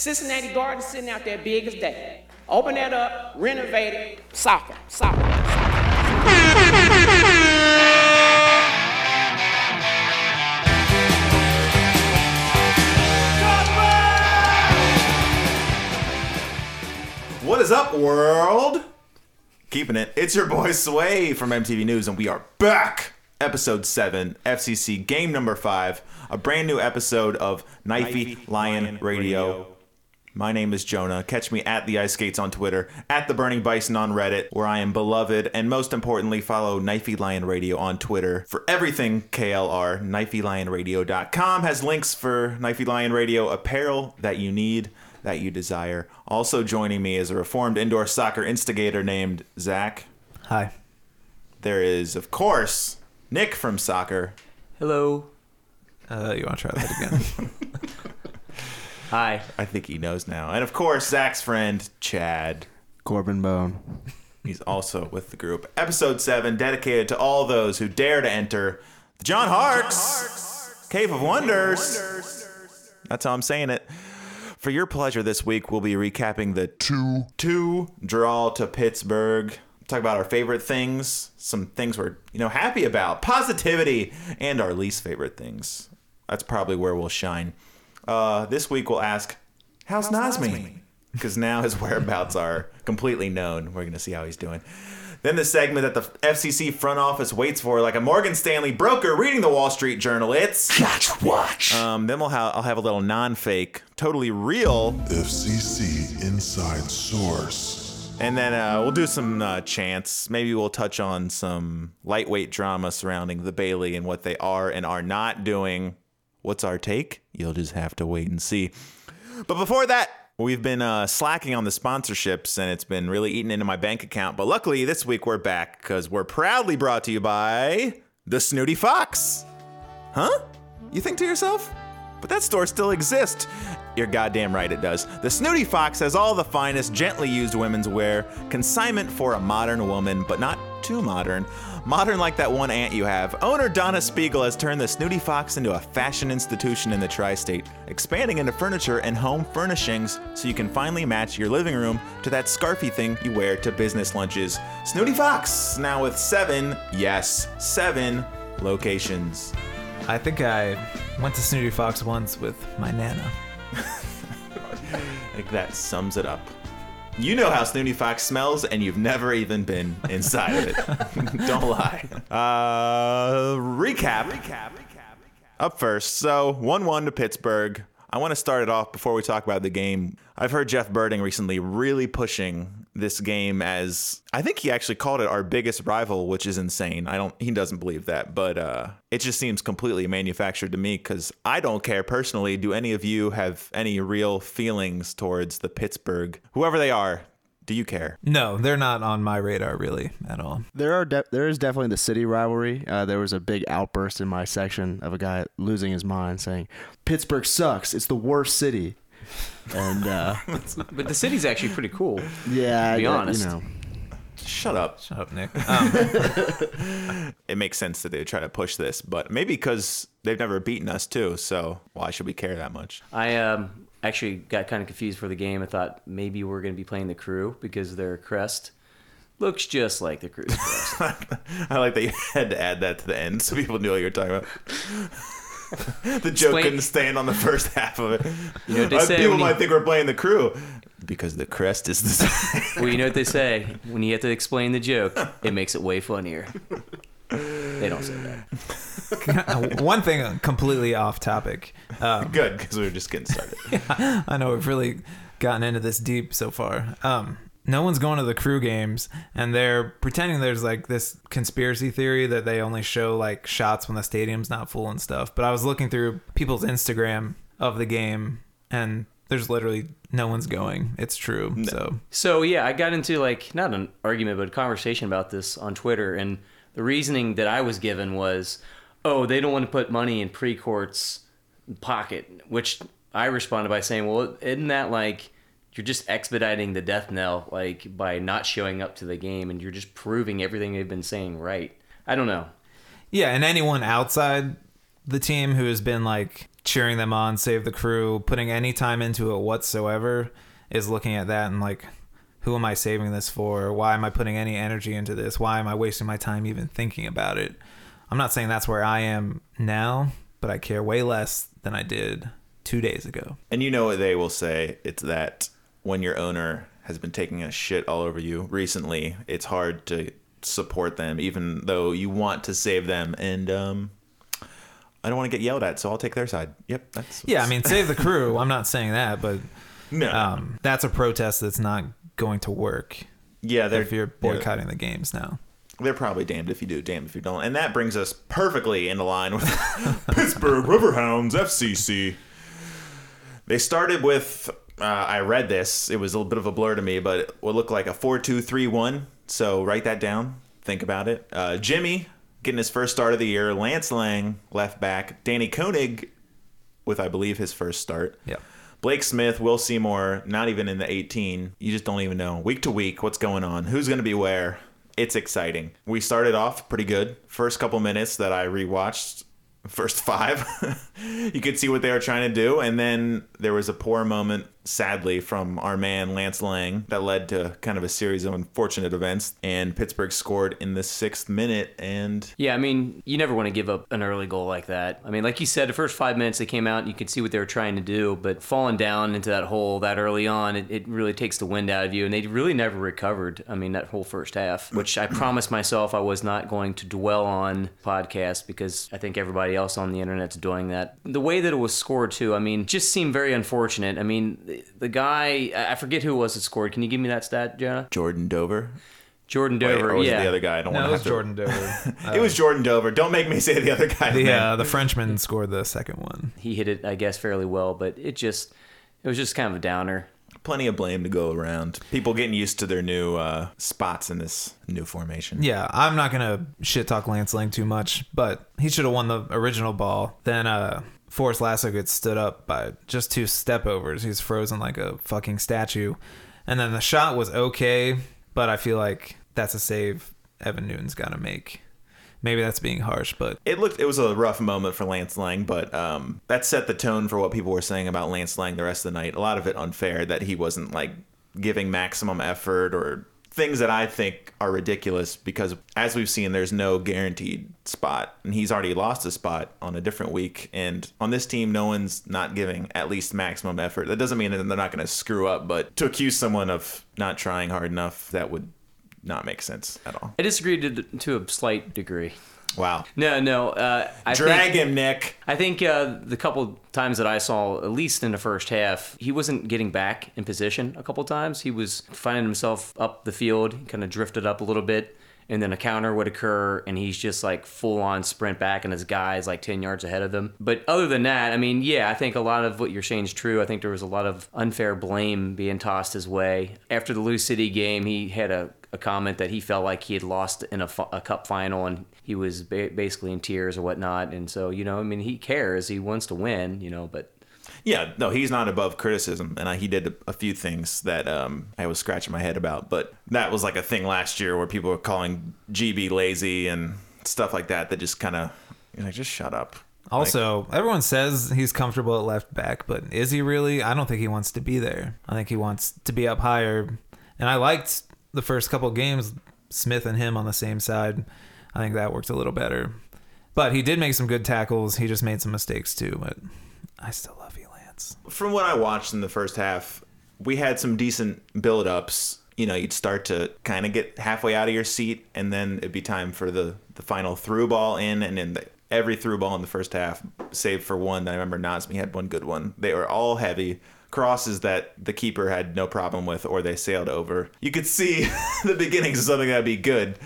Cincinnati Gardens sitting out there big as day. Open that up, renovate it, soccer, soccer. What is up, world? Keeping it. It's your boy Sway from MTV News, and we are back. Episode 7, FCC game number 5, a brand new episode of Knifey Lion Radio. My name is Jonah. Catch me at the Ice Skates on Twitter, at the Burning Bison on Reddit, where I am beloved, and most importantly, follow Knifey Lion Radio on Twitter for everything KLR. KnifeyLionRadio.com has links for Knifey Lion Radio apparel that you need, that you desire. Also joining me is a reformed indoor soccer instigator named Zach. Hi. There is, of course, Nick from soccer. Hello. Uh, you want to try that again? Hi. I think he knows now. And of course, Zach's friend, Chad. Corben Bone. He's also with the group. Episode 7, dedicated to all those who dare to enter the John Harkes Cave of Wonders. That's how I'm saying it. For your pleasure this week, we'll be recapping the 2 2 draw to Pittsburgh. Talk about our favorite things, some things we're, you know, happy about, positivity, and our least favorite things. That's probably where we'll shine. Uh, this week we'll ask, How's, Nazmi? Because now his whereabouts are completely known. We're going to see how he's doing. Then the segment that the FCC front office waits for, like a Morgan Stanley broker reading the Wall Street Journal. It's Catch Watch. um, then we'll ha- I'll have a little non-fake, totally real, FCC Inside Source. and then uh, we'll do some uh, chants. Maybe we'll touch on some lightweight drama surrounding the Bailey and what they are and are not doing. What's our take? You'll just have to wait and see. But before that, we've been uh, slacking on the sponsorships and it's been really eating into my bank account. But luckily, this week we're back because we're proudly brought to you by the Snooty Fox. Huh? You think to yourself? But that store still exists. You're goddamn right it does. The Snooty Fox has all the finest, gently used women's wear, consignment for a modern woman, but not too modern. Modern like that one aunt you have. Owner Donna Spiegel has turned the Snooty Fox into a fashion institution in the tri state, expanding into furniture and home furnishings so you can finally match your living room to that scarfy thing you wear to business lunches. Snooty Fox, now with seven, yes, seven locations. I think I went to Snooty Fox once with my nana. I think that sums it up. You know how Snooty Fox smells, and you've never even been inside of it. Don't lie. Uh, recap. Recap. Up first. So, 1 1 to Pittsburgh. I want to start it off before we talk about the game. I've heard Jeff Berding recently really pushing this game as I think he actually called it our biggest rival, which is insane. I don't he doesn't believe that, but uh it just seems completely manufactured to me cuz I don't care personally. Do any of you have any real feelings towards the Pittsburgh whoever they are? Do you care? No, they're not on my radar really at all. There are de- there is definitely the city rivalry. Uh, there was a big outburst in my section of a guy losing his mind saying, "Pittsburgh sucks. It's the worst city." And uh, But the city's actually pretty cool. yeah, to be I- honest. you know, Shut up. Shut up, Nick. Um, It makes sense that they try to push this, but maybe because they've never beaten us too, so why should we care that much? I um, actually got kind of confused for the game. I thought maybe we're going to be playing the crew because their crest looks just like the crew's crest. I like that you had to add that to the end so people knew what you were talking about. the joke Explain- couldn't stand on the first half of it. You know what they Uh, say people when you- might think we're playing the crew because the crest is the same. well, you know what they say when you have to explain the joke, it makes it way funnier. They don't say that. one thing completely off topic. Um, Good because we were just getting started. I know we've really gotten into this deep so far. Um, no one's going to the crew games, and they're pretending there's like this conspiracy theory that they only show like shots when the stadium's not full and stuff. But I was looking through people's Instagram of the game, and there's literally no one's going. It's true. So So yeah, I got into like not an argument, but a conversation about this on Twitter, and the reasoning that I was given was, "Oh, they don't want to put money in Precourt's pocket," which I responded by saying, "Well, isn't that like you're just expediting the death knell, like by not showing up to the game, and you're just proving everything they've been saying right?" I don't know. yeah, and anyone outside the team who has been like cheering them on, save the crew, putting any time into it whatsoever is looking at that and like, who am I saving this for? Why am I putting any energy into this? Why am I wasting my time even thinking about it? I'm not saying that's where I am now, but I care way less than I did two days ago. And you know what they will say? It's that when your owner has been taking a shit all over you recently, it's hard to support them, even though you want to save them. And um, I don't want to get yelled at, so I'll take their side. Yep, that's Yeah, I mean, save the crew. I'm not saying that, but no, um, that's a protest that's not going to work yeah, they're if you're yeah, boycotting the games now. they're probably damned if you do, damned if you don't. And that brings us perfectly into line with Pittsburgh Riverhounds FCC. They started with, uh, I read this, it was a little bit of a blur to me, but it would look like a 4 2 3 1. So write that down. Think about it. Uh, Jimmy getting his first start of the year. Lance Laing, left back. Danny Koenig with, I believe, his first start. Yeah. Blake Smith, Will Seymour, not even in the 18. You just don't even know. Week to week, what's going on? Who's going to be where? It's exciting. We started off pretty good. First couple minutes that I rewatched, first five, you could see what they were trying to do. And then there was a poor moment, sadly, from our man Lance Laing that led to kind of a series of unfortunate events. And Pittsburgh scored in the sixth minute. And Yeah, I mean, you never want to give up an early goal like that. I mean, like you said, the first five minutes they came out, you could see what they were trying to do, but falling down into that hole that early on, it, it really takes the wind out of you, and they really never recovered. I mean, that whole first half, which I promised myself I was not going to dwell on podcast because I think everybody else on the internet's doing that. The way that it was scored too, I mean, just seemed very unfortunate. I mean, the, the guy, I I forget who it was that scored. Can you give me that stat, Jonah? Jordan Dover. Jordan Wait, Dover. or was yeah. it the other guy? I don't No, want it to was have to. Jordan Dover. it was Jordan Dover. Don't make me say the other guy. the uh, the Frenchman scored the second one. he hit it, I guess, fairly well, but it just it was just kind of a downer. plenty of blame to go around. People getting used to their new uh, spots in this new formation. Yeah, I'm not gonna shit talk Lance Laing too much, but he should have won the original ball. Then uh Forrest Lasso gets stood up by just two step overs. He's frozen like a fucking statue. And then the shot was okay, but I feel like that's a save Evan Newton's gotta make. Maybe that's being harsh, but It looked it was a rough moment for Lance Laing, but um, that set the tone for what people were saying about Lance Laing the rest of the night. A lot of it unfair that he wasn't like giving maximum effort or things that I think are ridiculous because as we've seen there's no guaranteed spot and he's already lost a spot on a different week and on this team no one's not giving at least maximum effort. That doesn't mean that they're not going to screw up, but to accuse someone of not trying hard enough that would not make sense at all. I disagree to, to a slight degree. Wow. No, no. Uh, I Drag think, him, Nick. I think uh, the couple times that I saw, at least in the first half, he wasn't getting back in position a couple times. He was finding himself up the field, kind of drifted up a little bit, and then a counter would occur, and he's just like full on sprint back, and his guy is like 10 yards ahead of him. But other than that, I mean, yeah, I think a lot of what you're saying is true. I think there was a lot of unfair blame being tossed his way. After the Lou City game, he had a a comment that he felt like he had lost in a, a cup final and he was ba- basically in tears or whatnot. And so, you know, I mean, he cares. He wants to win, you know, but Yeah, no, he's not above criticism, and I, he did a, a few things that um, I was scratching my head about. But that was like a thing last year where people were calling GB lazy and stuff like that. That just kind of, you know, just shut up. Also, everyone says he's comfortable at left back, but is he really? I don't think he wants to be there. I think he wants to be up higher. And I liked the first couple games, Smith and him on the same side. I think that worked a little better. But he did make some good tackles. He just made some mistakes too. But I still love you, Lance. From what I watched in the first half, we had some decent build-ups. You know, you'd start to kind of get halfway out of your seat, and then it'd be time for the the final through ball in, and then the, every through ball in the first half, save for one. That I remember Nazmi had one good one. They were all heavy crosses that the keeper had no problem with, or they sailed over. You could see the beginnings of something that'd be good,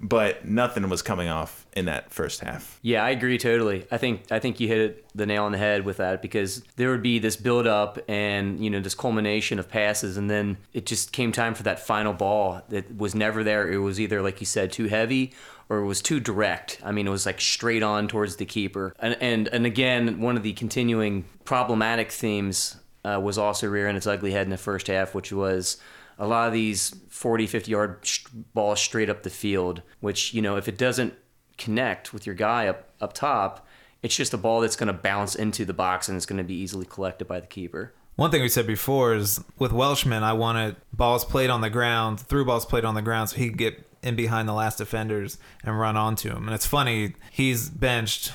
but nothing was coming off in that first half. yeah, I agree totally. I think I think you hit it, the nail on the head with that because there would be this build up and you know this culmination of passes, and then it just came time for that final ball that was never there. It was either like you said, too heavy. Or it was too direct. I mean, it was like straight on towards the keeper. And and, and again, one of the continuing problematic themes uh, was also rearing its ugly head in the first half, which was a lot of these 40, 50 yard sh- balls straight up the field, which, you know, if it doesn't connect with your guy up, up top, It's just a ball that's going to bounce into the box and it's going to be easily collected by the keeper. One thing we said before is with Welshman, I wanted balls played on the ground, through balls played on the ground, so he could get in behind the last defenders and run onto him. And it's funny, he's benched.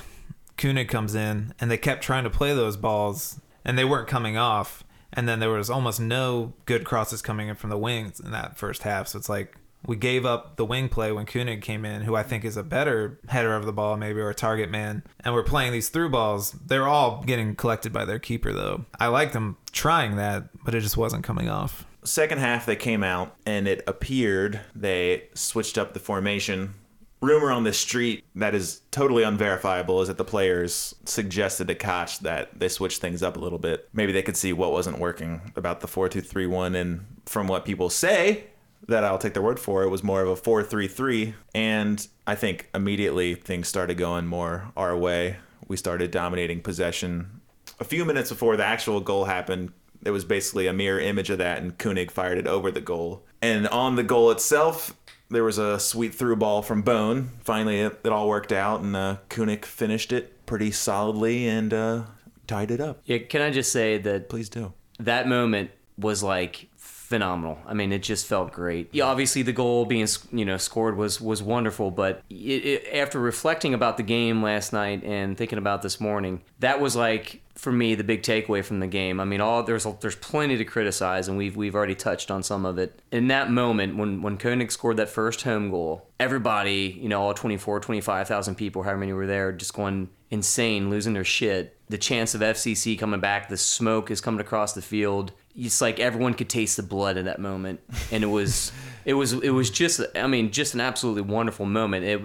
Koenig comes in, and they kept trying to play those balls, and they weren't coming off. And then there was almost no good crosses coming in from the wings in that first half. So it's like we gave up the wing play when Koenig came in, who I think is a better header of the ball, maybe, or a target man. And we're playing these through balls. They're all getting collected by their keeper, though. I like them trying that, but it just wasn't coming off. Second half, they came out and it appeared they switched up the formation. Rumor on the street that is totally unverifiable is that the players suggested to Koch that they switched things up a little bit. Maybe they could see what wasn't working about the 4 2 3 1. And from what people say, that I'll take their word for, it was more of a 4 3 3. And I think immediately things started going more our way. We started dominating possession. A few minutes before the actual goal happened, it was basically a mirror image of that, and Koenig fired it over the goal. And on the goal itself, there was a sweet through ball from Bone. Finally, it, it all worked out, and uh, Koenig finished it pretty solidly and uh, tied it up. Yeah, can I just say that Please do. that moment was like phenomenal. I mean, it just felt great. Yeah, obviously the goal being you know scored was was wonderful, but it, it, after reflecting about the game last night and thinking about this morning, that was like for me the big takeaway from the game. I mean, all there's there's plenty to criticize, and we've we've already touched on some of it. In that moment when when Koenig scored that first home goal, everybody, you know, all 24, 25,000 people, however many were there, just going insane, losing their shit. The chance of FCC coming back, the smoke is coming across the field. It's like everyone could taste the blood in that moment, and it was, it was, it was just, I mean, just an absolutely wonderful moment. It,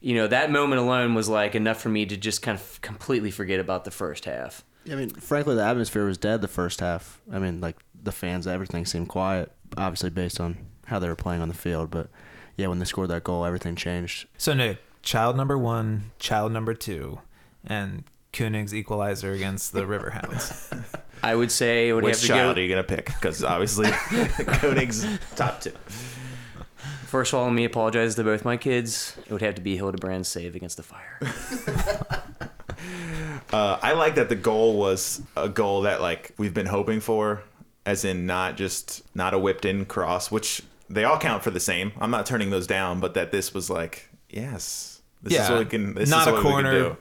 you know, that moment alone was like enough for me to just kind of completely forget about the first half. I mean, frankly, the atmosphere was dead the first half. I mean, like the fans, everything seemed quiet. Obviously, based on how they were playing on the field, but yeah, when they scored that goal, everything changed. So, Nick, child number one, child number two, and Koenig's equalizer against the Riverhounds. I would say it would Which have to child go. are you going to pick? Because obviously, Koenig's top two. First of all, let me apologize to both my kids. It would have to be Hildebrandt's save against the fire. Uh, I like that the goal was a goal that like we've been hoping for, as in not just not a whipped in cross, which they all count for the same. I'm not turning those down, but that this was like yes, this is what we can. This not is a what corner. We can do.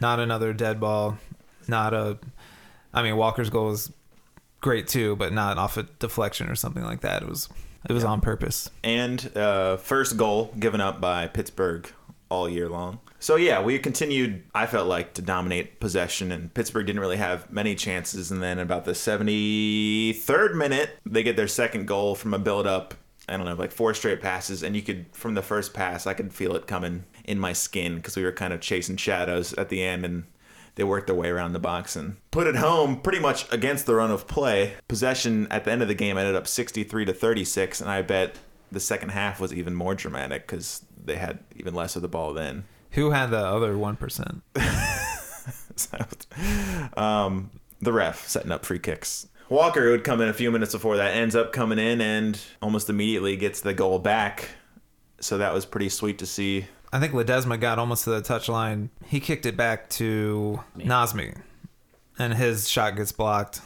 not another dead ball. Not a. I mean, Walker's goal was great too, but not off a deflection or something like that. It was. It was on purpose. and uh, first goal given up by Pittsburgh all year long. So yeah, we continued. I felt like to dominate possession, and Pittsburgh didn't really have many chances. And then about the 73rd minute, they get their second goal from a build-up. I don't know, like four straight passes, and you could from the first pass, I could feel it coming in my skin because we were kind of chasing shadows at the end, and they worked their way around the box and put it home pretty much against the run of play. Possession at the end of the game ended up 63 to 36, and I bet the second half was even more dramatic because they had even less of the ball then. Who had the other one percent? Um, the ref setting up free kicks. Walker, who would come in a few minutes before that, ends up coming in and almost immediately gets the goal back. So that was pretty sweet to see. I think Ledesma got almost to the touchline. He kicked it back to Nazmi, and his shot gets blocked.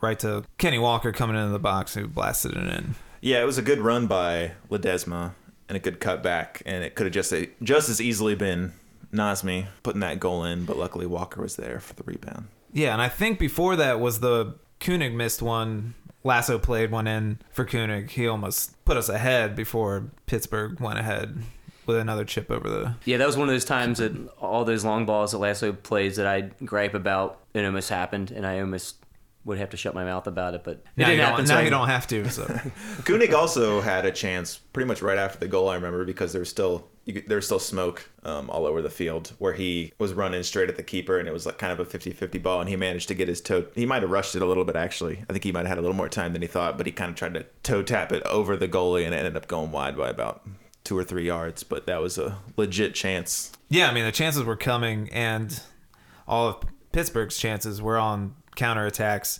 Right to Kenney Walker coming into the box, who blasted it in. Yeah, it was a good run by Ledesma and a good cut back, and it could have just just as easily been Nazmi putting that goal in, but luckily Walker was there for the rebound. Yeah, and I think before that was the Koenig missed one. Lasso played one in for Koenig. He almost put us ahead before Pittsburgh went ahead with another chip over the. Yeah, that was one of those times that all those long balls that Lasso plays that I gripe about, it almost happened, and I almost would have to shut my mouth about it, but it Now, didn't you, happen. don't, so now I- you don't have to. So Koenig also had a chance pretty much right after the goal. I remember because there was still you could, there was still smoke um, all over the field where he was running straight at the keeper, and it was like kind of a 50-50 ball, and he managed to get his toe. He might have rushed it a little bit actually. I think he might have had a little more time than he thought, but he kind of tried to toe tap it over the goalie, and it ended up going wide by about two or three yards. But that was a legit chance. yeah, I mean the chances were coming, and all of Pittsburgh's chances were on counterattacks,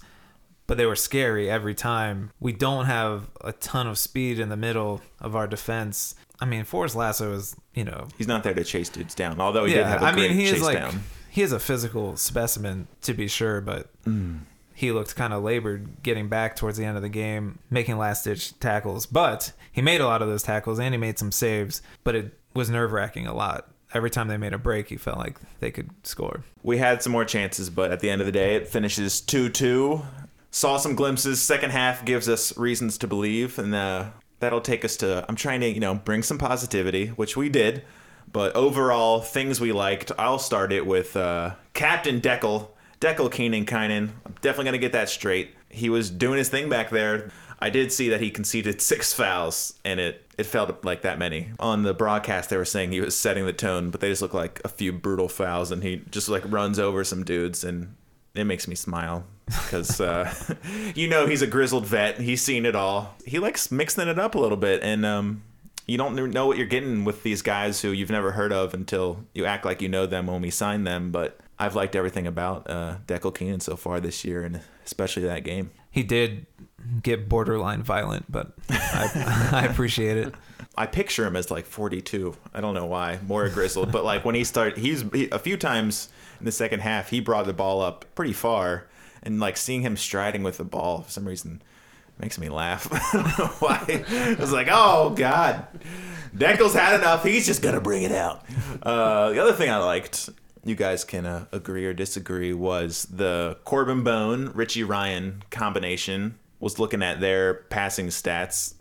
but they were scary every time. We don't have a ton of speed in the middle of our defense. I mean, Forrest Lasso is, you know, He's not there to chase dudes down, although he did have a I great mean, he chase is like down. he is a physical specimen to be sure, but mm. He looked kind of labored getting back towards the end of the game, making last ditch tackles. But he made a lot of those tackles and he made some saves, but it was nerve wracking a lot. Every time they made a break, he felt like they could score. We had some more chances, but at the end of the day, it finishes 2 2. Saw some glimpses. Second half gives us reasons to believe, and uh, that'll take us to. I'm trying to, you know, bring some positivity, which we did. But overall, things we liked. I'll start it with uh, Captain Dekel. Dekel Keenan Kynan. I'm definitely going to get that straight. He was doing his thing back there. I did see that he conceded six fouls, and it, it felt like that many. On the broadcast, they were saying he was setting the tone, but they just look like a few brutal fouls, and he just like runs over some dudes, and it makes me smile because uh, you know he's a grizzled vet. He's seen it all. He likes mixing it up a little bit, and um, you don't know what you're getting with these guys who you've never heard of until you act like you know them when we sign them. But I've liked everything about uh, Dekel Keenan so far this year, and especially that game. He did get borderline violent, but I, I appreciate it. I picture him as like 42. I don't know why, more grizzled, but like when he started, he's he, a few times in the second half, he brought the ball up pretty far, and like seeing him striding with the ball for some reason makes me laugh. I don't know why. I was like, oh god, Dekel's had enough. He's just gonna bring it out. Uh, the other thing I liked. You guys can uh, agree or disagree. Was the Corben Bone Richie Ryan combination? Was looking at their passing stats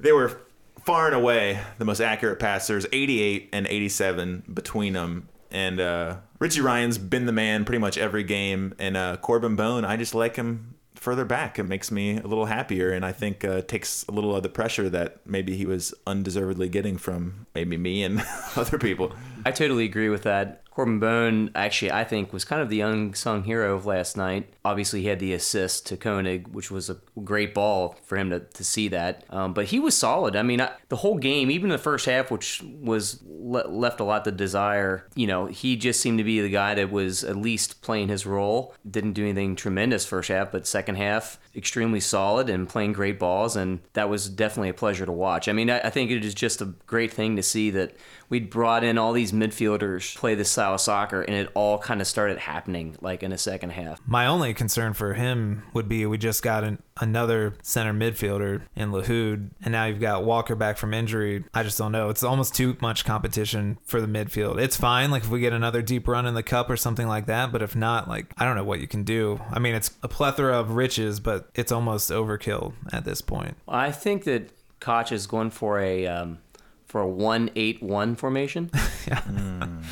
they were far and away the most accurate passers 88 and 87 between them and uh, richie ryan's been the man pretty much every game and uh, corben bone i just like him further back it makes me a little happier and i think uh, takes a little of the pressure that maybe he was undeservedly getting from maybe me and other people I totally agree with that. Corben Bone, actually, I think was kind of the unsung hero of last night. Obviously, he had the assist to Koenig, which was a great ball for him to, to see that. Um, but he was solid. I mean, I, the whole game, even the first half, which was le- left a lot to desire, you know, he just seemed to be the guy that was at least playing his role. Didn't do anything tremendous first half, but second half, extremely solid and playing great balls. And that was definitely a pleasure to watch. I mean, I, I think it is just a great thing to see that we'd brought in all these midfielders play this style of soccer and it all kind of started happening like in the second half My only concern for him would be we just got an, another center midfielder in Lahoud, and now you've got Walker back from injury. I just don't know. It's almost too much competition for the midfield. It's fine, like if we get another deep run in the cup or something like that, but if not, like I don't know what you can do. I mean, it's a plethora of riches, but it's almost overkill at this point. i think that koch is going for a um, for a 1-8-1 formation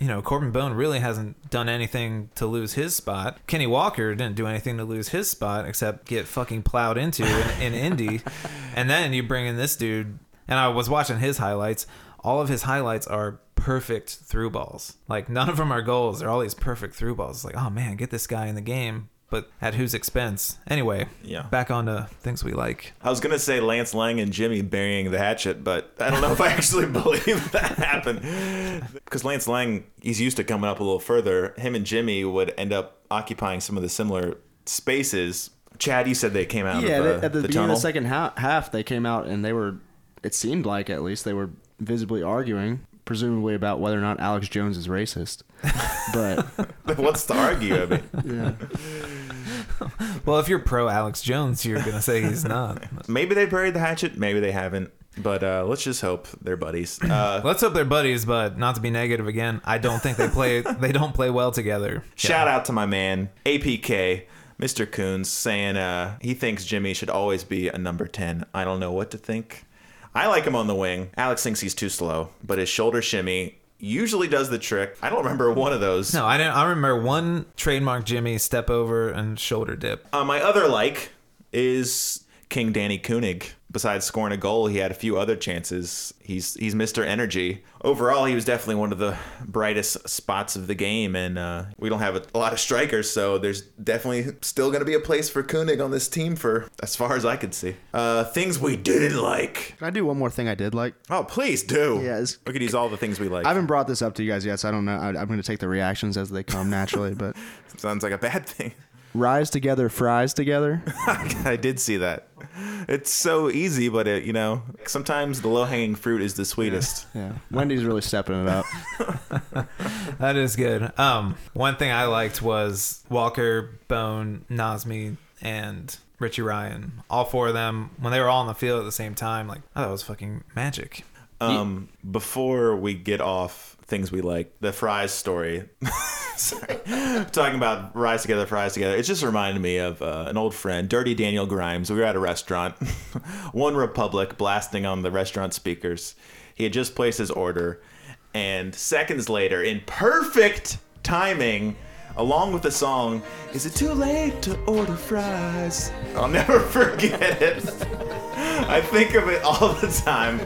you know, Corben Bone really hasn't done anything to lose his spot. Kenney Walker didn't do anything to lose his spot except get fucking plowed into in, in Indy. And then you bring in this dude, and I was watching his highlights. All of his highlights are perfect through balls. Like none of them are goals. They're all these perfect through balls. It's like, oh man, get this guy in the game. But at whose expense? Anyway, Yeah. back on to things we like. I was gonna say Lance Laing and Jimmy burying the hatchet, but I don't know if I actually believe that happened. Because Lance Laing, he's used to coming up a little further. Him and Jimmy would end up occupying some of the similar spaces. Chad, you said they came out Yeah, of they, the, at the, the beginning tunnel. of the second half, half, they came out and they were, it seemed like at least they were visibly arguing, presumably about whether or not Alex Jones is racist. But What's to argue? I mean, yeah, Well, if you're pro Alex Jones, you're gonna say he's not. maybe they buried the hatchet, maybe they haven't. But uh, let's just hope they're buddies. Uh, Let's hope they're buddies, but not to be negative again. I don't think they play. they don't play well together. Shout out to my man APK, Mr. Coons, saying uh, he thinks Jimmy should always be a number ten. I don't know what to think. I like him on the wing. Alex thinks he's too slow, but his shoulder shimmy usually does the trick. I don't remember one of those. No, I didn't. I remember one trademark Jimmy step over and shoulder dip. Uh, my other like is King Danny Koenig. Besides scoring a goal, he had a few other chances. He's he's Mr. Energy. Overall, he was definitely one of the brightest spots of the game, and uh, we don't have a, a lot of strikers, so there's definitely still going to be a place for Koenig on this team for as far as I could see. Uh, things we didn't like. can I do one more thing I did like? Oh, please do. Yes. We could use all the things we like. I haven't brought this up to you guys yet, so I don't know. I, I'm going to take the reactions as they come naturally. But Sounds like a bad thing. rise together, fries together. I did see that. It's so easy, but it, you know, sometimes the low hanging fruit is the sweetest. Yeah, Wendy's really stepping it up. That is good. Um, one thing I liked was Walker, Bone, Nazmi, and Richie Ryan. All four of them, when they were all on the field at the same time, like I thought it was fucking magic. Um, before we get off things we like, the fries story. Sorry, talking about fries together, fries together. It just reminded me of uh, an old friend, Dirty Daniel Grimes. We were at a restaurant, One Republic, blasting on the restaurant speakers. He had just placed his order, and seconds later, in perfect timing. Along with the song, Is It Too Late to Order Fries? I'll never forget it. I think of it all the time.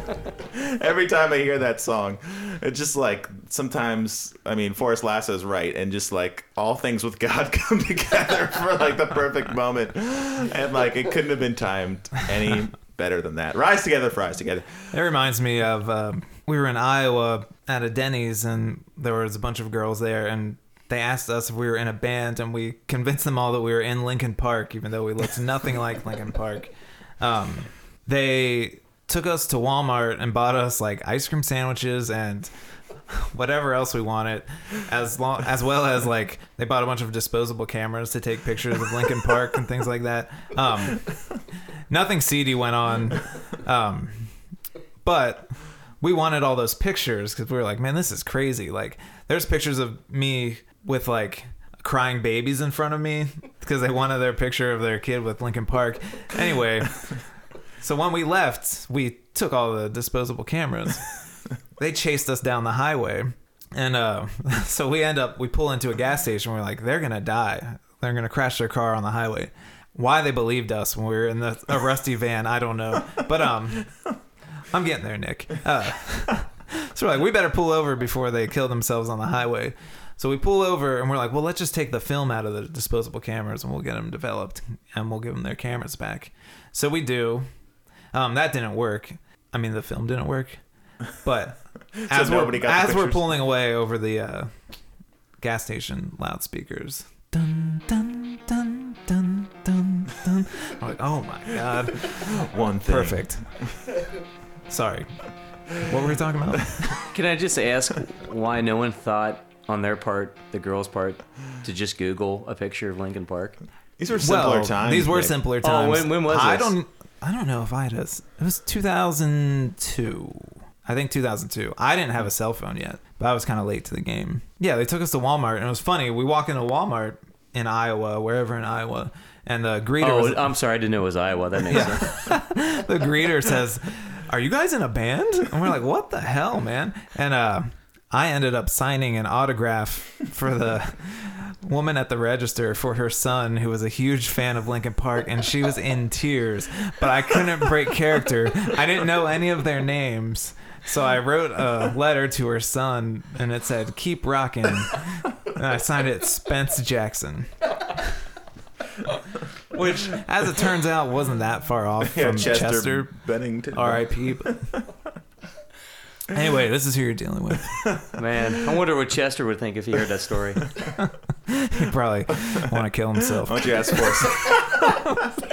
Every time I hear that song, it's just like sometimes. I mean, Forrest Lasso's right, and just like all things with God come together for like the perfect moment, and like it couldn't have been timed any better than that. Rise together, fries together. It reminds me of um, we were in Iowa at a Denny's, and there was a bunch of girls there, and they asked us if we were in a band, and we convinced them all that we were in Linkin Park, even though we looked nothing like Linkin Park. Um, they took us to Walmart and bought us like ice cream sandwiches and whatever else we wanted, as long as well as like they bought a bunch of disposable cameras to take pictures of Linkin Park and things like that. Um, nothing seedy went on, um, but we wanted all those pictures because we were like, man, this is crazy. Like, there's pictures of me with like crying babies in front of me because they wanted their picture of their kid with Linkin Park. Anyway, so when we left, we took all the disposable cameras. They chased us down the highway. And uh, so we end up, we pull into a gas station. We're like, they're going to die. They're going to crash their car on the highway. Why they believed us when we were in the, a rusty van, I don't know. But um, I'm getting there, Nick. Uh, so we're like, we better pull over before they kill themselves on the highway. So we pull over and we're like, well, let's just take the film out of the disposable cameras and we'll get them developed and we'll give them their cameras back. So we do. Um, that didn't work. I mean, the film didn't work. But as, we're, got as we're pulling away over the uh, gas station loudspeakers, dun dun dun dun dun dun. I'm like, oh my god, One thing. perfect. Sorry, what were we talking about? Can I just ask why no one thought on their part, the girls' part, to just Google a picture of Linkin Park? These were simpler well, times. These were Nick. simpler Oh, times. when- when was I this? don't. I don't know if I had a. It was 2002. I think 2002. I didn't have a cell phone yet, but I was kind of late to the game. Yeah, they took us to Walmart, and it was funny. We walk into Walmart in Iowa, wherever in Iowa, and the greeter, Oh, was, I'm sorry, I didn't know it was Iowa. That makes sense. the greeter says, "Are you guys in a band?" And we're like, "What the hell, man?" And uh, I ended up signing an autograph for the woman at the register for her son who was a huge fan of Linkin Park and she was in tears but I couldn't break character. I didn't know any of their names. So I wrote a letter to her son and it said keep rocking. And I signed it Spence Jackson. Which as it turns out wasn't that far off Yeah, from Chester, Chester. Bennington. R.I.P. But anyway, this is who you're dealing with. Man, I wonder what Chester would think if he heard that story. He'd probably want to kill himself. Why don't you ask Forrest?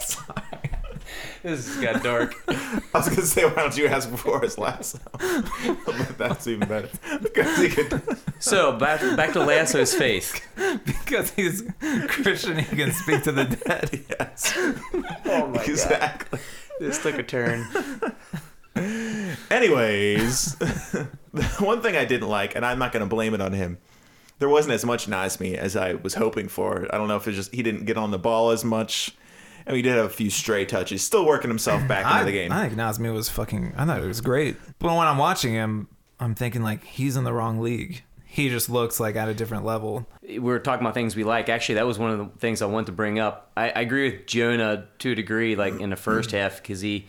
Sorry, this has got dark. I was gonna say, why don't you ask Forrest Lasso? but that's even better. Because he could. So back back to Lasso's faith. because he's Christian, he can speak to the dead. Yes. Oh my god. exactly. This took a turn. Anyways, the one thing I didn't like, and I'm not going to blame it on him, there wasn't as much Nazmi as I was hoping for. I don't know if it's just he didn't get on the ball as much. And he did have a few stray touches, still working himself back into I, the game. I think Nazmi was fucking. I thought it was great. But when I'm watching him, I'm thinking like he's in the wrong league. He just looks like at a different level. we were talking about things we like. Actually, that was one of the things I wanted to bring up. I, I agree with Jonah to a degree, like in the first half, because he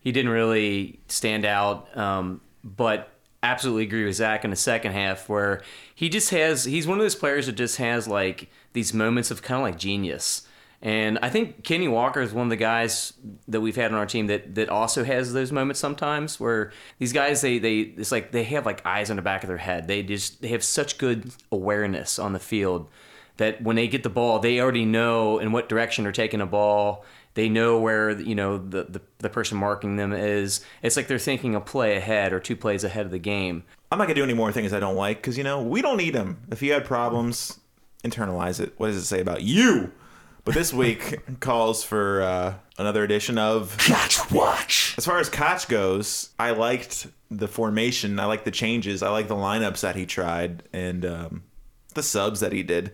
he didn't really stand out. Um, but absolutely agree with Zach in the second half, where he just has he's one of those players that just has like these moments of kind of like genius. And I think Kenney Walker is one of the guys that we've had on our team that, that also has those moments sometimes where these guys they, they it's like they have like eyes on the back of their head. They just they have such good awareness on the field that when they get the ball, they already know in what direction they're taking the ball They know where you know the, the the person marking them is. It's like they're thinking a play ahead or two plays ahead of the game. I'm not gonna do any more things I don't like because you know we don't need them. If you had problems, internalize it. What does it say about you? But this week calls for uh, another edition of Catch Watch. As far as Koch goes, I liked the formation. I like the changes. I like the lineups that he tried and um, the subs that he did.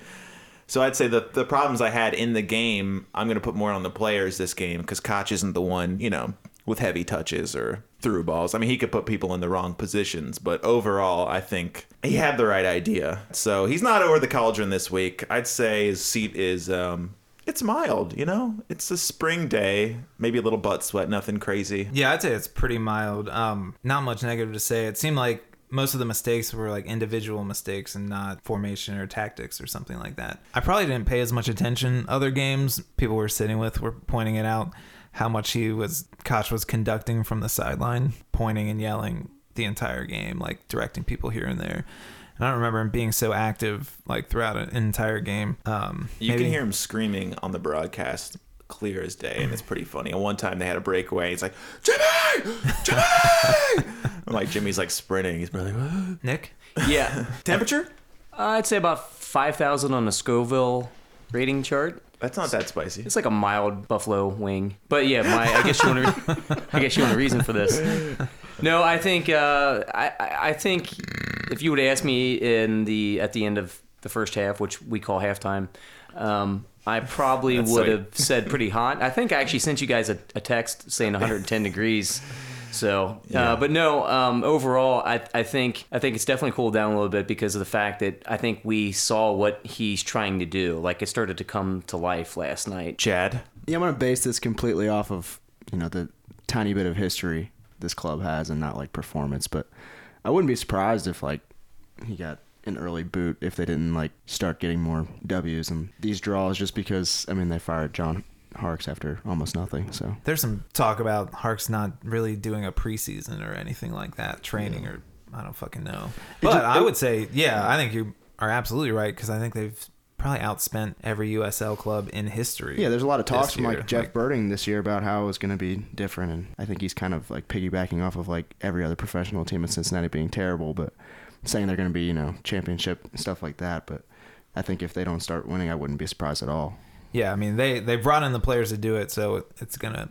So I'd say the the problems I had in the game, I'm going to put more on the players this game because Koch isn't the one, you know, with heavy touches or through balls. I mean, he could put people in the wrong positions, but overall, I think he had the right idea. So he's not over the cauldron this week. I'd say his seat is um, it's mild, you know? It's a spring day, maybe a little butt sweat, nothing crazy. Yeah, I'd say it's pretty mild. Um, not much negative to say. It seemed like most of the mistakes were like individual mistakes and not formation or tactics or something like that. I probably didn't pay as much attention. Other games people were sitting with were pointing it out how much he was Koch was conducting from the sideline, pointing and yelling the entire game, like directing people here and there. And I don't remember him being so active like throughout an entire game. Um, You maybe- can hear him screaming on the broadcast clear as day, and it's pretty funny. And one time they had a breakaway. He's like, Jimmy! Jimmy! I'm like, Jimmy's like sprinting. He's probably like, "What?" Nick. Yeah, Temperature? I'd say about five thousand on the Scoville rating chart. That's not that spicy. It's like a mild buffalo wing. But yeah, my I guess you want to I guess you want a reason for this. No, I think uh, I I think if you would ask me in the at the end of the first half, which we call halftime, um, I probably That's would sweet. have said pretty hot. I think I actually sent you guys a, a text saying 110 degrees. So, Yeah. uh, but no. Um, overall, I, I think I think it's definitely cooled down a little bit because of the fact that I think we saw what he's trying to do. Like it started to come to life last night. Chad? Yeah, I'm gonna base this completely off of you know the tiny bit of history this club has, and not like performance. But I wouldn't be surprised if like he got an early boot if they didn't like start getting more W's and these draws, just because I mean they fired John Harkes after almost nothing. So There's some talk about Hark's not really doing a preseason or anything like that, training or I don't fucking know. But ju- I would say, yeah, I think you are absolutely right because I think they've probably outspent every USL club in history. yeah, there's a lot of talks from year. like Jeff Like, Berding this year about how it was gonna be different, and I think he's kind of like piggybacking off of like every other professional team in Cincinnati being terrible, but saying they're gonna be you know championship stuff like that. But I think if they don't start winning, I wouldn't be surprised at all. Yeah, I mean they they brought in the players to do it, so it's gonna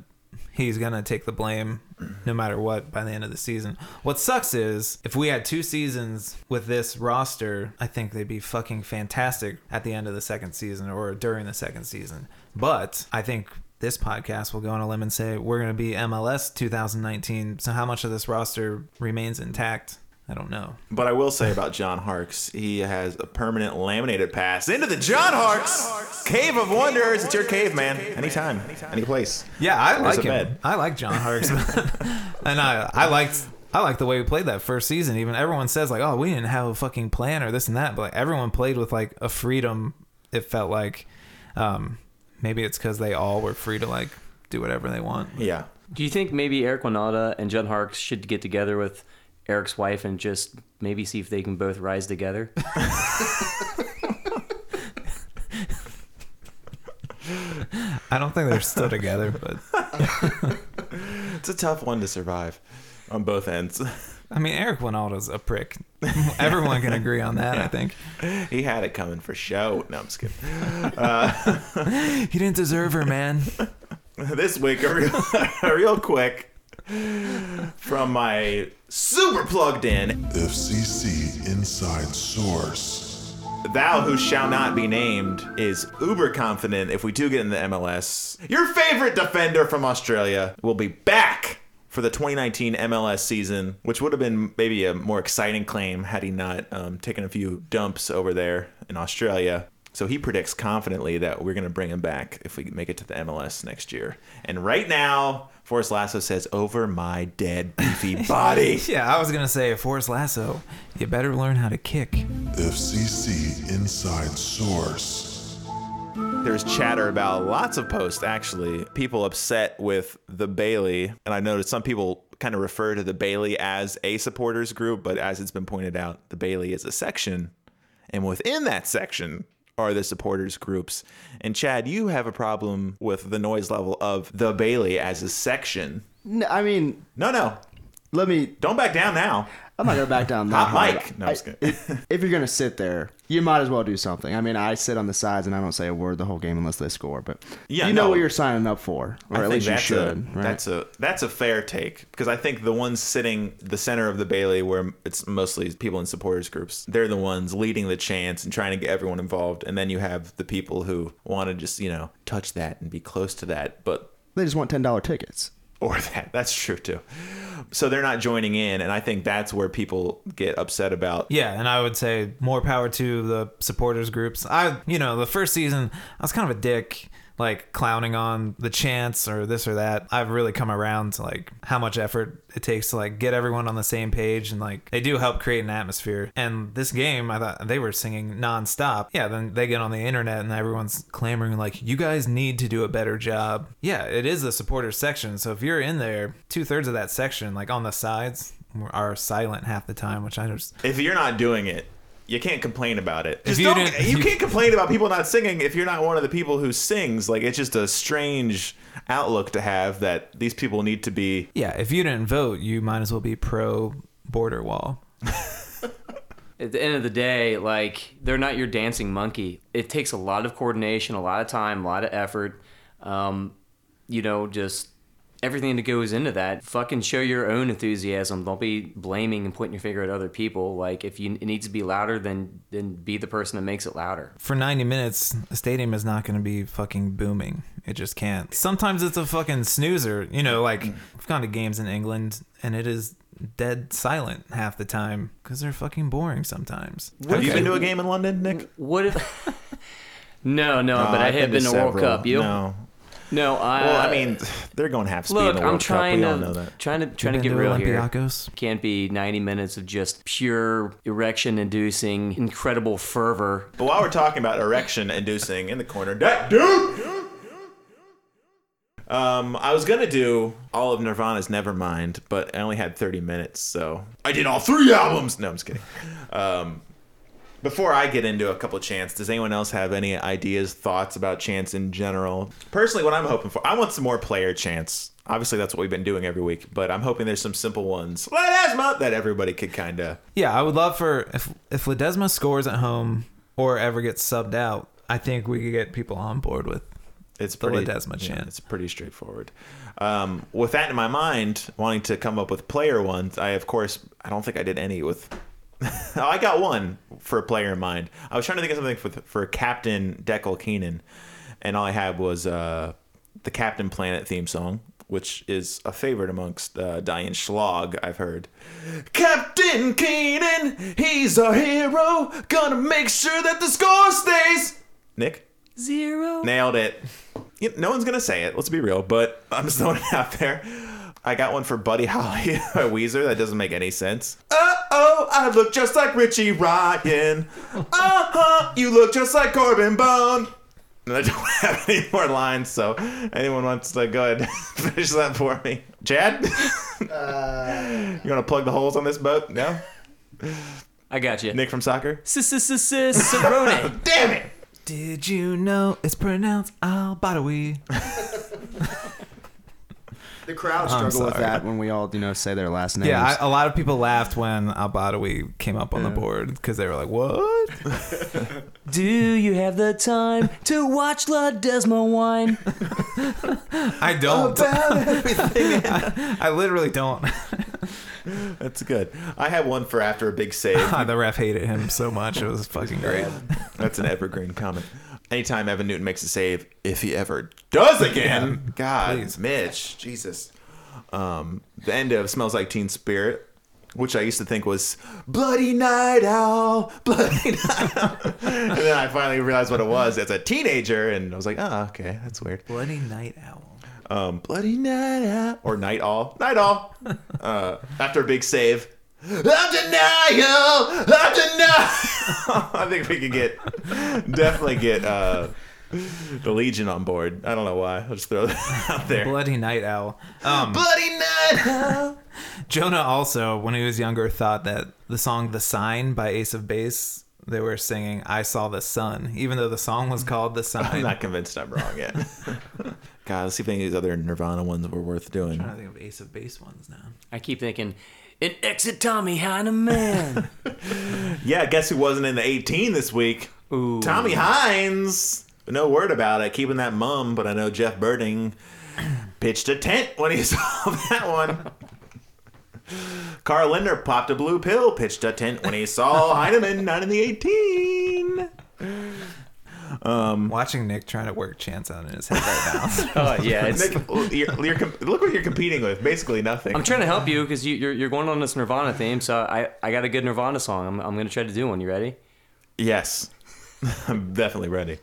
he's gonna take the blame no matter what by the end of the season. What sucks is if we had two seasons with this roster, I think they'd be fucking fantastic at the end of the second season or during the second season. But I think this podcast will go on a limb and say we're gonna be MLS 2019. So how much of this roster remains intact? I don't know. But I will say about John Harkes, he has a permanent laminated pass into the John Harkes Cave of Wonders. It's your cave, man. Anytime, any place. Yeah, I There's like him. bed. I like John Harkes, and I I liked I liked the way we played that first season. Even everyone says like, oh, we didn't have a fucking plan or this and that, but like everyone played with like a freedom. It felt like, um, maybe it's because they all were free to like do whatever they want. Yeah. Do you think maybe Eric Wynalda and Judd Harks should get together with Eric's wife and just maybe see if they can both rise together? I don't think they're still together, but It's a tough one to survive on both ends. I mean, Eric Wynalda's a prick. Everyone can agree on that. I think he had it coming for show. No, I'm just kidding. Uh, he didn't deserve her, man. this week, a real, a real quick from my super plugged in FCC Inside Source. Thou who shall not be named is uber confident if we do get in the MLS. Your favorite defender from Australia will be back for the 2019 MLS season, which would have been maybe a more exciting claim had he not um, taken a few dumps over there in Australia. So he predicts confidently that we're going to bring him back if we make it to the MLS next year. And right now, Forrest Lasso says, over my dead beefy body. Yeah, I was gonna say, Forrest Lasso, you better learn how to kick. FCC Inside Source. There's chatter about lots of posts, actually. People upset with the Bailey. And I noticed some people kind of refer to the Bailey as a supporters group, but as it's been pointed out, the Bailey is a section. And within that section are the supporters groups. And Chad, you have a problem with the noise level of the Bailey as a section. I mean, No, no, let me. don't back down now. I'm not gonna back down that Hot hard. mic. No, I'm just kidding. if, if you're gonna sit there, you might as well do something. I mean, I sit on the sides and I don't say a word the whole game unless they score. But Yeah, you know no. what you're signing up for, or I at least you should. A, right? That's a that's a fair take because I think the ones sitting the center of the Bailey, where it's mostly people in supporters groups, they're the ones leading the chants and trying to get everyone involved. And then you have the people who want to just you know touch that and be close to that, but they just want ten dollar tickets. Or that that's true too. So they're not joining in, and I think that's where people get upset about. Yeah, and I would say more power to the supporters groups. I, you know, the first season I was kind of a dick, like clowning on the chants or this or that. I've really come around to like how much effort it takes to like get everyone on the same page, and like they do help create an atmosphere. And this game, I thought they were singing nonstop. Yeah, then they get on the internet and everyone's clamoring like, "You guys need to do a better job." Yeah, it is the supporters section, so if you're in there, two thirds of that section, like on the sides, are silent half the time, which I just If you're not doing it, you can't complain about it. Just you don't, you you- can't complain about people not singing if you're not one of the people who sings. Like it's just a strange outlook to have that these people need to be. Yeah, if you didn't vote, you might as well be pro border wall. At the end of the day, like they're not your dancing monkey. It takes a lot of coordination, a lot of time, a lot of effort. Um, you know, just everything that goes into that. Fucking show your own enthusiasm. Don't be blaming and pointing your finger at other people. Like if you it needs to be louder, then then be the person that makes it louder. For 90 minutes, a stadium is not going to be fucking booming. It just can't. Sometimes it's a fucking snoozer. You know, like I've gone to games in England and it is dead silent half the time because they're fucking boring sometimes. Have you been to a game in London, Nick? What if? no, no, Uh, but I I've have been to World several. Cup. You? No. No, I. Well, I mean, they're going half speed look, in the I'm trying Cup. We to all know that. trying to trying to Been get real here. Olympiacos? Can't be 90 minutes of just pure erection-inducing, incredible fervor. But while we're talking about erection inducing in the corner, that dude. Um, I was gonna do all of Nirvana's Nevermind, but I only had 30 minutes, so I did all three albums. No, I'm just kidding. Um, before I get into a couple of chants, does anyone else have any ideas, thoughts about chants in general? Personally, what I'm hoping for, I want some more player chants. Obviously, that's what we've been doing every week, but I'm hoping there's some simple ones Ledesma, that everybody could kind of. Yeah, I would love for if if Ledesma scores at home or ever gets subbed out, I think we could get people on board with It's The pretty Ledesma yeah, chant. it's pretty straightforward. Um, with that in my mind, wanting to come up with player ones, I of course I don't think I did any with. I got one for a player in mind. I was trying to think of something for for Captain Dekel Keinan, and all I had was uh, the Captain Planet theme song, which is a favorite amongst uh, Diane Schlag. I've heard. Captain Keinan, he's our hero. Gonna make sure that the score stays. Nick. Zero. Nailed it. You no one's gonna say it. Let's be real, but I'm just throwing it out there. I got one for Buddy Holly by Weezer. That doesn't make any sense. Uh oh, I look just like Richie Ryan. Uh huh, you look just like Corben Bone. And I don't have any more lines, so anyone wants to go ahead and finish that for me. Chad? you want to plug the holes on this boat? No? I got you. Nick from soccer? Cicerone. Damn it! Did you know it's pronounced Al-Badawi? The crowd I'm with sorry. that when we all, you know, say their last names. Yeah, I, a lot of people laughed when Al-Badawi came up on the board because they were like, "What?" Do you have the time to watch Ledesma wine? I don't. I, I literally don't. That's good. I had one for after a big save. the ref hated him so much; it was fucking great. That's an evergreen comment. Anytime Evan Newton makes a save, if he ever does again, God, please. Mitch, Jesus. Um, the end of Smells Like Teen Spirit, which I used to think was Bloody Night Owl, Bloody Night Owl. and then I finally realized what it was as a teenager, and I was like, oh, okay, that's weird. Bloody night owl. Um, Bloody Night Owl, or Night Owl, Night Owl. Uh, after a big save. I'm denial! I'm denial! I think we could get, definitely get uh, the Legion on board. I don't know why. I'll just throw that out there. Bloody night owl. Um, Bloody Night Owl! Jonah also, when he was younger, thought that the song "The Sign" by Ace of Base they were singing "I Saw the Sun," even though the song was called "The Sign." I'm not convinced I'm wrong yet. God, let's see if any of these other Nirvana ones were worth doing. I'm trying to think of Ace of Base ones now. I keep thinking, an exit Tommy Heinemann. Yeah, guess who wasn't in the 18 this week? Ooh. Tommy Hines. No word about it. Keeping that mum, but I know Jeff Berding pitched a tent when he saw that one. Carl Lindner popped a blue pill, pitched a tent when he saw Heineman not in the 18. Um, Watching Nick trying to work Chance out in his head right now. oh yeah, it's, Nick, oh, you're, you're, com- look what you're competing with. Basically nothing. I'm trying to help you because you, you're you're going on this Nirvana theme. So I I got a good Nirvana song. I'm I'm gonna try to do one. You ready? Yes. I'm definitely ready.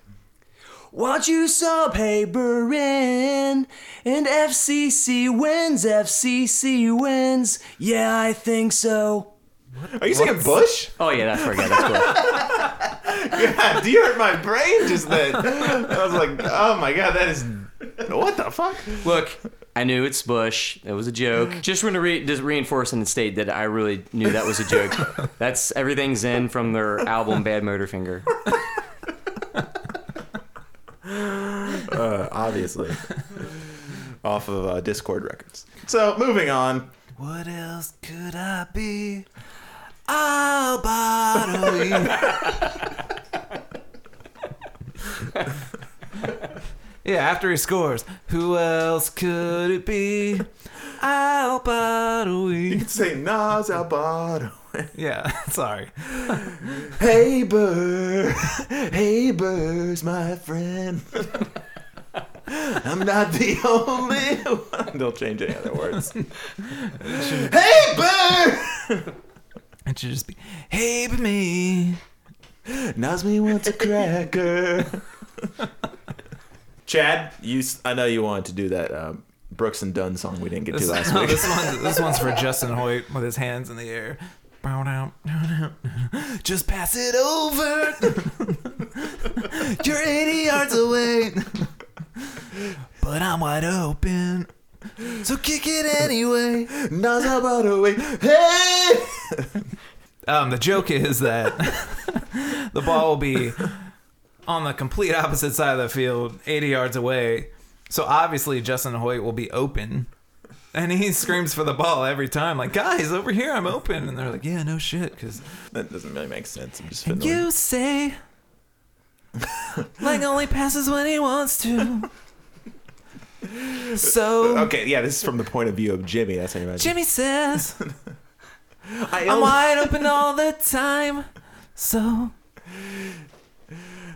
Watch you saw paper in and FCC wins. FCC wins. Yeah, I think so. Are you singing Bush? Oh yeah, I forgot. That's cool. God, you hurt my brain just then. I was like, oh my god, that is. What the fuck? Look, I knew it's Bush. It was a joke. Just want to re- just reinforce and state that I really knew that was a joke. That's everything's in from their album Badmotorfinger. Uh, obviously. Off of uh, Discord Records. So, moving on. what else could I be? I'll bottle you. yeah, after he scores, who else could it be? I'll bottle You can say Nas Albato. Yeah, sorry. Hey, Burr. Hey, Burr's my friend. I'm not the only one. Don't change any other words. hey, Burr. It should just be, hey, me. Nazmi wants a cracker. Chad, you. I know you wanted to do that um, Brooks and Dunn song we didn't get to last week. this one's this one's for Justin Hoyte with his hands in the air. Just pass it over. You're 80 yards away, but I'm wide open. So kick it anyway. Nas Albato, wait. Hey. Um, the joke is that the ball will be on the complete opposite side of the field, 80 yards away. So obviously Justin Hoyte will be open. And he screams for the ball every time, like, guys, over here, I'm open. And they're like, yeah, no shit. Because That doesn't really make sense. I'm just And you say, like, only passes when he wants to. So, Okay, yeah, this is from the point of view of Jimmy. That's how you imagine. Jimmy says, I I'm wide open all the time. So,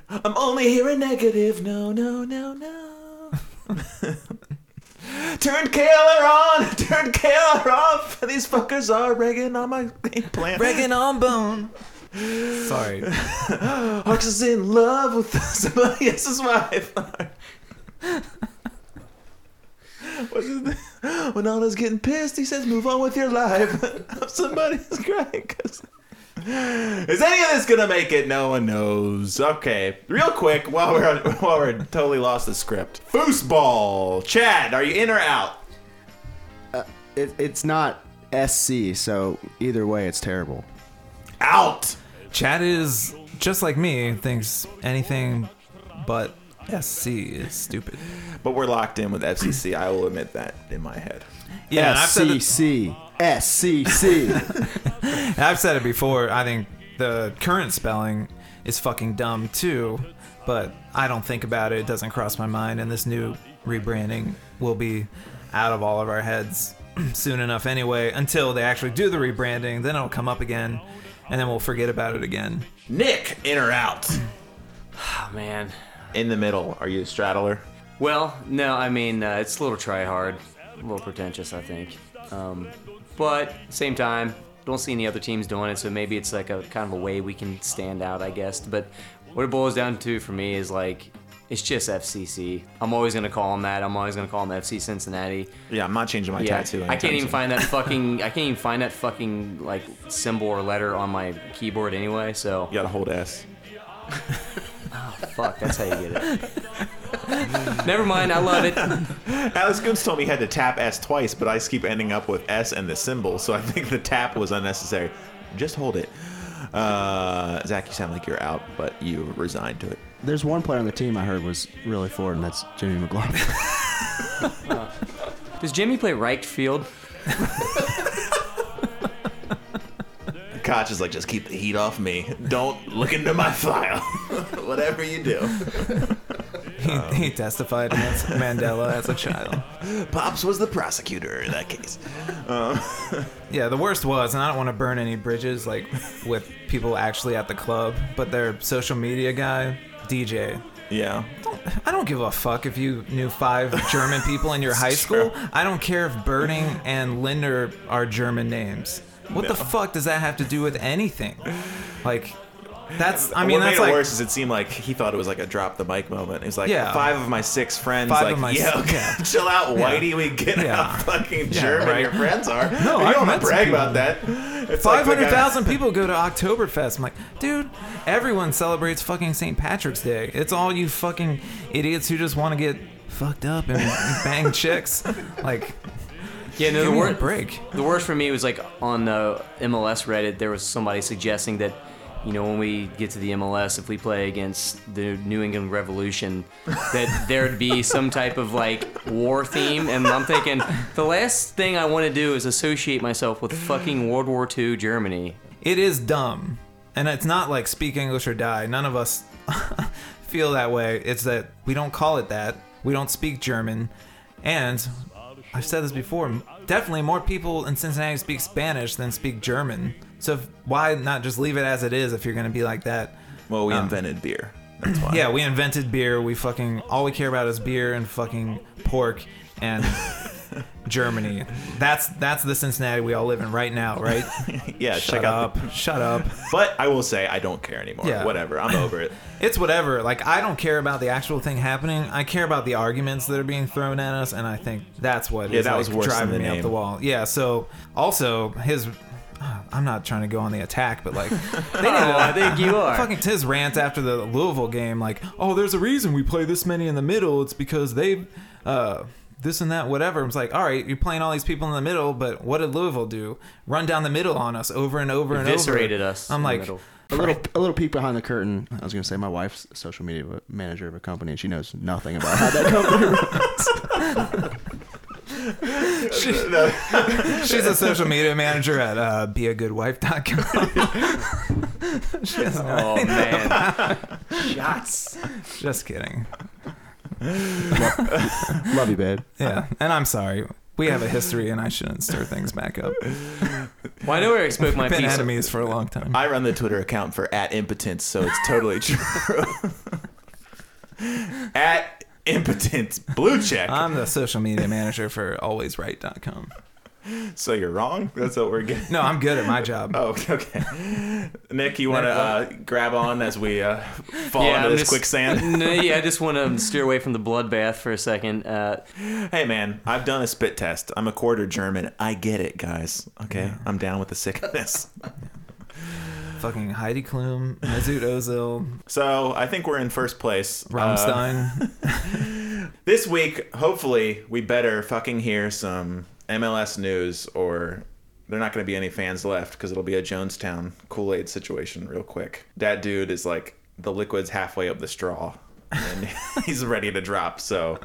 I'm only hearing negative. No, no, no, no. Turn Kaler on. Turn Kaler off. These fuckers are regging on my game plan. Reagan on bone. Sorry. Hawks is in love with somebody else's wife. What's his name? When Anna's getting pissed, he says, "Move on with your life." Somebody's crying. 'cause- Is any of this gonna make it? No one knows. Okay, real quick, while we're while we're totally lost the script. Foosball, Chad, are you in or out? Uh, it, it's not SC, so either way, it's terrible. Out. Chad is just like me, thinks anything but SC is stupid. But we're locked in with FCC. I will admit that in my head. Yeah, and I've said, it, SCC. SCC. and I've said it before. I think the current spelling is fucking dumb too, but I don't think about it. It doesn't cross my mind. And this new rebranding will be out of all of our heads soon enough anyway, until they actually do the rebranding. Then it'll come up again, and then we'll forget about it again. Nick, in or out? Oh man. In the middle. Are you a straddler? Well, no, I mean uh, it's a little try hard, a little pretentious, I think. Um, but same time, don't see any other teams doing it, so maybe it's like a kind of a way we can stand out, I guess. But what it boils down to for me is like it's just FCC. I'm always gonna call them that. I'm always gonna call them FC Cincinnati. Yeah, I'm not changing my Yeah, tattoo. I can't even soon. find that fucking. I can't even find that fucking like symbol or letter on my keyboard anyway. So You gotta hold S. fuck, that's how you get it. Never mind, I love it. Alex Goods told me he had to tap S twice, but I just keep ending up with S and the symbol, so I think the tap was unnecessary. Just hold it. Uh, Zach, you sound like you're out, but you resigned to it. There's one player on the team I heard was really for it, and that's Jimmy McLaughlin. Does Jimmy play right field? Koch is like, just keep the heat off me. Don't look into my file. Whatever you do. He, he testified against Mandela as a child. Pops was the prosecutor in that case. Um, yeah, the worst was, and I don't want to burn any bridges like with people actually at the club, but their social media guy, DJ. Yeah. I don't give a fuck if you knew five German people in your high school. I don't care if Berding and Lindner are German names. What the fuck does that have to do with anything? Like, that's. I what mean, made that's it like. worse is it seemed like he thought it was like a drop the mic moment. He's like, Yeah. five of my six friends, Five like, of my yeah, s- okay, yeah. chill out. Whitey. We get Yeah. how fucking German right. your friends are. No, you I've don't want to brag about that. Like uh, Five hundred thousand people go to Oktoberfest. I'm like, dude, everyone celebrates fucking St. Patrick's Day. It's all you fucking idiots who just want to get fucked up and bang chicks. Like, Yeah, no, the worst. break. The worst for me was like on the MLS Reddit, there was somebody suggesting that, you know, when we get to the MLS, if we play against the New England Revolution, that there'd be some type of like war theme. And I'm thinking, the last thing I want to do is associate myself with fucking World War II Germany. It is dumb. And it's not like speak English or die. None of us feel that way. It's that we don't call it that. We don't speak German. And I've said this before, definitely more people in Cincinnati speak Spanish than speak German. So if, why not just leave it as it is if you're going to be like that? Well, we Um, invented beer. That's why. Yeah, we invented beer. We fucking all we care about is beer and fucking pork and Germany. That's that's the Cincinnati we all live in right now, right? yeah. Shut check out. up. The, Shut up. but I will say I don't care anymore. Yeah. Whatever. I'm over it. It's whatever. Like I don't care about the actual thing happening. I care about the arguments that are being thrown at us, and I think that's what Yeah, is, that was driving me up the wall. Yeah. So also his. I'm not trying to go on the attack, but like, they need Oh, I think you are. fucking his rant after the Louisville game, like, oh, there's a reason we play this many in the middle. It's because they, uh, this and that, whatever. It's like, all right, you're playing all these people in the middle, but what did Louisville do? Run down the middle on us over and over and over. Eviscerated us I'm in like, middle. a little, a little peek behind the curtain. I was gonna say my wife's a social media manager of a company, and she knows nothing about how that company. runs. She's a social media manager at uh, beagoodwife.com. she doesn't know. Oh, man. Shots. Just kidding. Love you, babe. Yeah, and I'm sorry. We have a history, and I shouldn't stir things back up. Well, I know where I spoke my Been piece. enemies for a long time. I run the Twitter account for at impotence, so it's totally true. at impotence blue check. I'm the social media manager for alwaysright.com. so you're wrong. That's what we're getting. No, I'm good at my job. Oh, okay. Nick, you want to uh, grab on as we uh, fall into I'm this just- quicksand? No, yeah, I just want to steer away from the bloodbath for a second. Uh, hey, man, I've done a spit test. I'm a quarter German. I get it, guys. Okay, I'm down with the sickness. Fucking Heidi Klum, Mesut Ozil, So I think we're in first place. Uh, Rammstein. this week, hopefully, we better fucking hear some MLS news, or they're not going to be any fans left because it'll be a Jonestown Kool Aid situation real quick. That dude is like the liquid's halfway up the straw, and he's ready to drop. So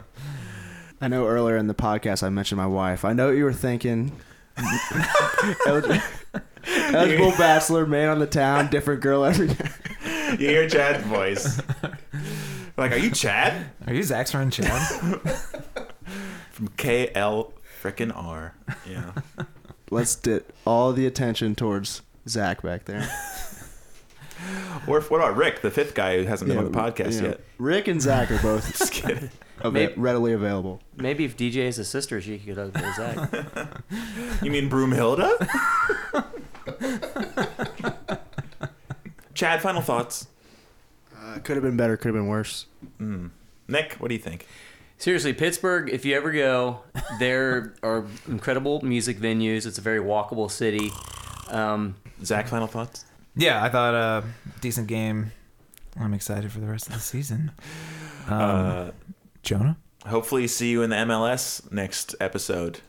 I know earlier in the podcast I mentioned my wife. I know what you were thinking. Eligible, eligible bachelor, man on the town, different girl every day. you hear Chad's voice. Like, are you Chad Are you Zach's friend Chad? from KL frickin' R? Yeah. Let's get all the attention towards Zach back there. Or what about Rick, the fifth guy who hasn't been Yeah, on the podcast you know, yet? Rick and Zach are both Just kidding. ava- Maybe- readily available. maybe if DJ is a sister, she could go to Zach. You mean Broomhilda? Chad, final thoughts. Uh, could have been better. Could have been worse. Nick, what do you think? Seriously, Pittsburgh, if you ever go, there are incredible music venues. It's a very walkable city. Um, Zach, final thoughts? yeah, I thought uh, decent game. I'm excited for the rest of the season. Um, Uh, Jonah? hopefully, see you in the MLS next episode.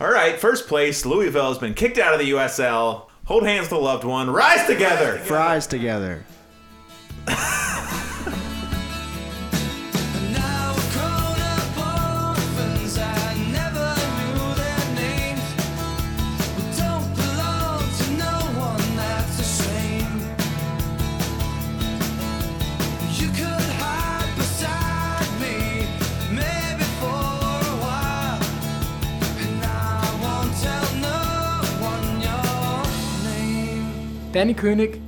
All right, first place. Louisville has been kicked out of the USL. Hold hands with a loved one. Rise together. Fries together. Danny König,